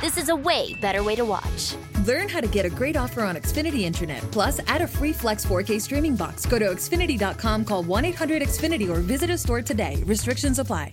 This is a way better way to watch. Learn how to get a great offer on Xfinity Internet. Plus, add a free Flex 4K streaming box. Go to Xfinity.com, call 1 800 Xfinity, or visit a store today. Restrictions apply.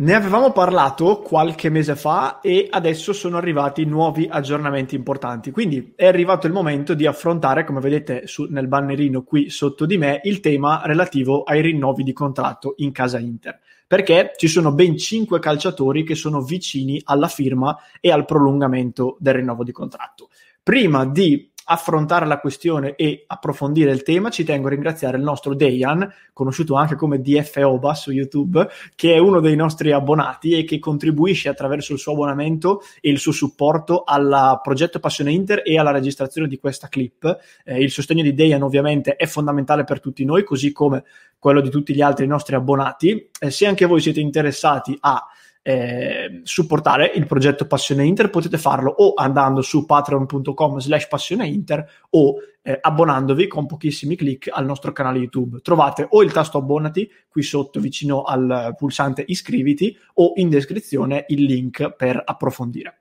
Ne avevamo parlato qualche mese fa e adesso sono arrivati nuovi aggiornamenti importanti. Quindi è arrivato il momento di affrontare, come vedete su, nel bannerino qui sotto di me, il tema relativo ai rinnovi di contratto in casa Inter. Perché ci sono ben cinque calciatori che sono vicini alla firma e al prolungamento del rinnovo di contratto. Prima di affrontare la questione e approfondire il tema, ci tengo a ringraziare il nostro Dejan, conosciuto anche come DFOBA su YouTube, che è uno dei nostri abbonati e che contribuisce attraverso il suo abbonamento e il suo supporto al progetto Passione Inter e alla registrazione di questa clip. Eh, il sostegno di Dejan ovviamente è fondamentale per tutti noi, così come quello di tutti gli altri nostri abbonati. Eh, se anche voi siete interessati a eh, supportare il progetto Passione Inter potete farlo o andando su patreon.com slash passione o eh, abbonandovi con pochissimi clic al nostro canale YouTube. Trovate o il tasto abbonati qui sotto vicino al pulsante iscriviti o in descrizione il link per approfondire.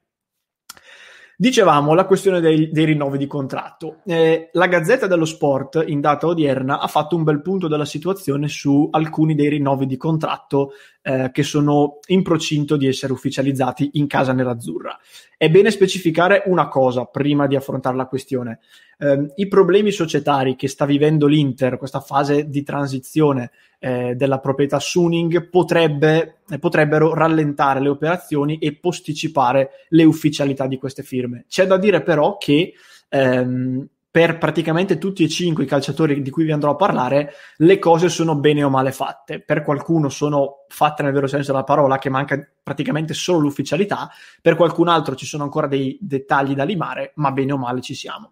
Dicevamo la questione dei, dei rinnovi di contratto. Eh, la Gazzetta dello Sport in data odierna ha fatto un bel punto della situazione su alcuni dei rinnovi di contratto eh, che sono in procinto di essere ufficializzati in casa nerazzurra. È bene specificare una cosa prima di affrontare la questione. Eh, I problemi societari che sta vivendo l'Inter, questa fase di transizione eh, della proprietà Suning, potrebbe, eh, potrebbero rallentare le operazioni e posticipare le ufficialità di queste firme. C'è da dire però che ehm, per praticamente tutti e cinque i calciatori di cui vi andrò a parlare, le cose sono bene o male fatte. Per qualcuno sono fatte nel vero senso della parola, che manca praticamente solo l'ufficialità, per qualcun altro ci sono ancora dei dettagli da limare, ma bene o male ci siamo.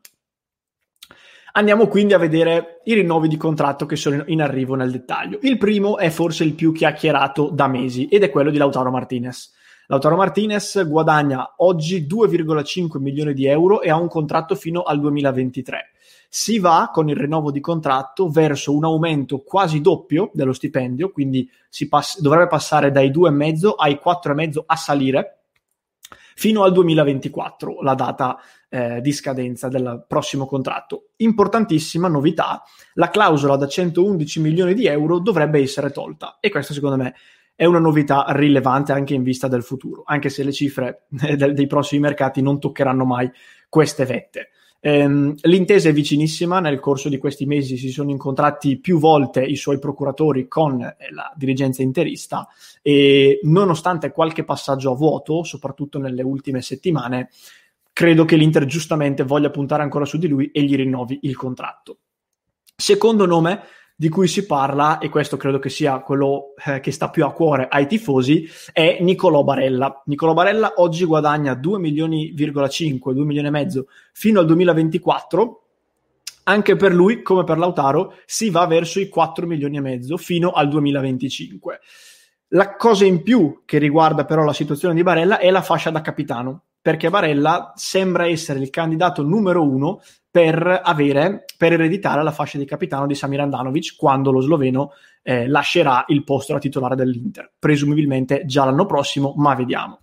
Andiamo quindi a vedere i rinnovi di contratto che sono in arrivo nel dettaglio. Il primo è forse il più chiacchierato da mesi ed è quello di Lautaro Martinez. Lautaro Martinez guadagna oggi 2,5 milioni di euro e ha un contratto fino al 2023. Si va con il rinnovo di contratto verso un aumento quasi doppio dello stipendio, quindi pass- dovrebbe passare dai 2,5 ai 4,5 a salire fino al 2024, la data eh, di scadenza del prossimo contratto. Importantissima novità, la clausola da 111 milioni di euro dovrebbe essere tolta e questo secondo me è una novità rilevante anche in vista del futuro, anche se le cifre dei prossimi mercati non toccheranno mai queste vette. Ehm, l'intesa è vicinissima, nel corso di questi mesi si sono incontrati più volte i suoi procuratori con eh, la dirigenza interista e nonostante qualche passaggio a vuoto, soprattutto nelle ultime settimane, credo che l'Inter giustamente voglia puntare ancora su di lui e gli rinnovi il contratto. Secondo nome di cui si parla, e questo credo che sia quello eh, che sta più a cuore ai tifosi, è Nicolò Barella. Nicolò Barella oggi guadagna 2 milioni,5, 2 milioni e mezzo fino al 2024. Anche per lui, come per Lautaro, si va verso i 4 milioni e mezzo fino al 2025. La cosa in più che riguarda però la situazione di Barella è la fascia da capitano. Perché Barella sembra essere il candidato numero uno per avere, per ereditare la fascia di capitano di Samir Andanovic quando lo sloveno eh, lascerà il posto da titolare dell'Inter, presumibilmente già l'anno prossimo, ma vediamo.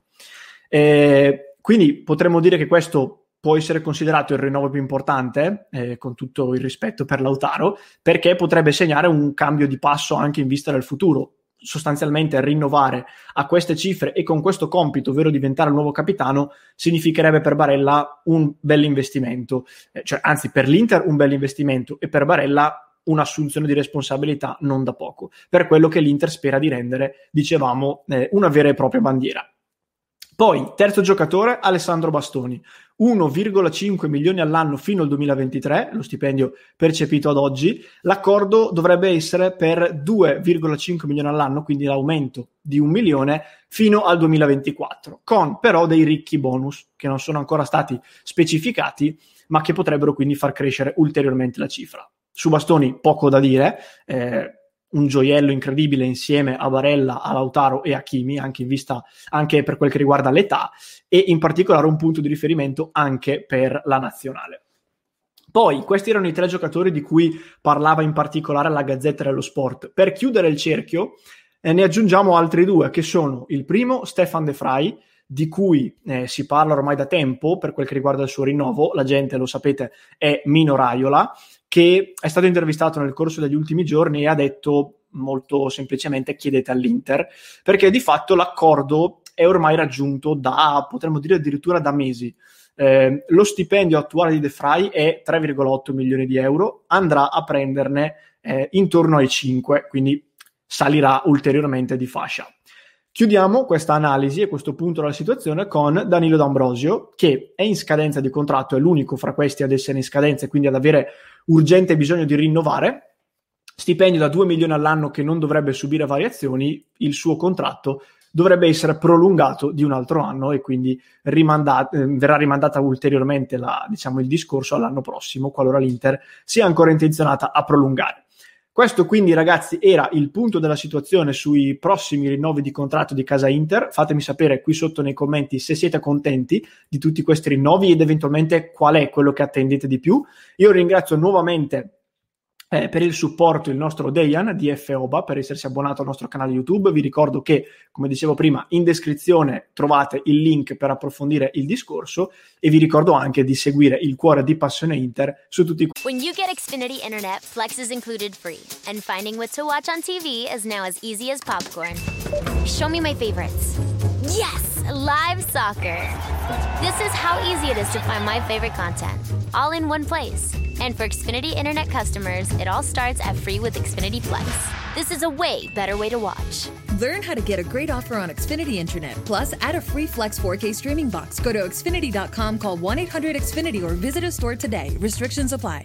Eh, quindi potremmo dire che questo può essere considerato il rinnovo più importante, eh, con tutto il rispetto per Lautaro, perché potrebbe segnare un cambio di passo anche in vista del futuro sostanzialmente rinnovare a queste cifre e con questo compito, ovvero diventare il nuovo capitano, significherebbe per Barella un bel investimento, eh, cioè, anzi per l'Inter un bel investimento e per Barella un'assunzione di responsabilità non da poco, per quello che l'Inter spera di rendere, dicevamo, eh, una vera e propria bandiera. Poi, terzo giocatore, Alessandro Bastoni, 1,5 milioni all'anno fino al 2023, lo stipendio percepito ad oggi. L'accordo dovrebbe essere per 2,5 milioni all'anno, quindi l'aumento di un milione fino al 2024, con però dei ricchi bonus che non sono ancora stati specificati, ma che potrebbero quindi far crescere ulteriormente la cifra. Su Bastoni poco da dire, eh, un gioiello incredibile insieme a Barella, a Lautaro e a Kimi, anche in vista anche per quel che riguarda l'età, e in particolare un punto di riferimento anche per la nazionale. Poi, questi erano i tre giocatori di cui parlava in particolare la Gazzetta dello Sport. Per chiudere il cerchio, eh, ne aggiungiamo altri due, che sono il primo, Stefan De Frey, di cui eh, si parla ormai da tempo per quel che riguarda il suo rinnovo. La gente, lo sapete, è Mino Raiola, che è stato intervistato nel corso degli ultimi giorni e ha detto molto semplicemente chiedete all'Inter, perché di fatto l'accordo è ormai raggiunto da, potremmo dire addirittura da mesi. Eh, lo stipendio attuale di De Frey è 3,8 milioni di euro, andrà a prenderne eh, intorno ai 5, quindi salirà ulteriormente di fascia. Chiudiamo questa analisi e questo punto della situazione con Danilo D'Ambrosio, che è in scadenza di contratto, è l'unico fra questi ad essere in scadenza e quindi ad avere urgente bisogno di rinnovare. Stipendio da 2 milioni all'anno che non dovrebbe subire variazioni, il suo contratto dovrebbe essere prolungato di un altro anno e quindi rimanda- eh, verrà rimandata ulteriormente la, diciamo, il discorso all'anno prossimo, qualora l'Inter sia ancora intenzionata a prolungare. Questo quindi ragazzi era il punto della situazione sui prossimi rinnovi di contratto di casa Inter. Fatemi sapere qui sotto nei commenti se siete contenti di tutti questi rinnovi ed eventualmente qual è quello che attendete di più. Io ringrazio nuovamente eh, per il supporto il nostro Dejan di FOBA per essersi abbonato al nostro canale YouTube. Vi ricordo che, come dicevo prima, in descrizione trovate il link per approfondire il discorso e vi ricordo anche di seguire il cuore di Passione Inter su tutti i When you get Xfinity Internet, Flex is included free, and finding what to watch on TV is now as easy as popcorn. Show me my favorites. Yes, live soccer. This is how easy it is to find my favorite content, all in one place. And for Xfinity Internet customers, it all starts at free with Xfinity Flex. This is a way better way to watch. Learn how to get a great offer on Xfinity Internet. Plus, add a free Flex 4K streaming box. Go to Xfinity.com, call 1 800 Xfinity, or visit a store today. Restrictions apply.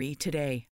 Today.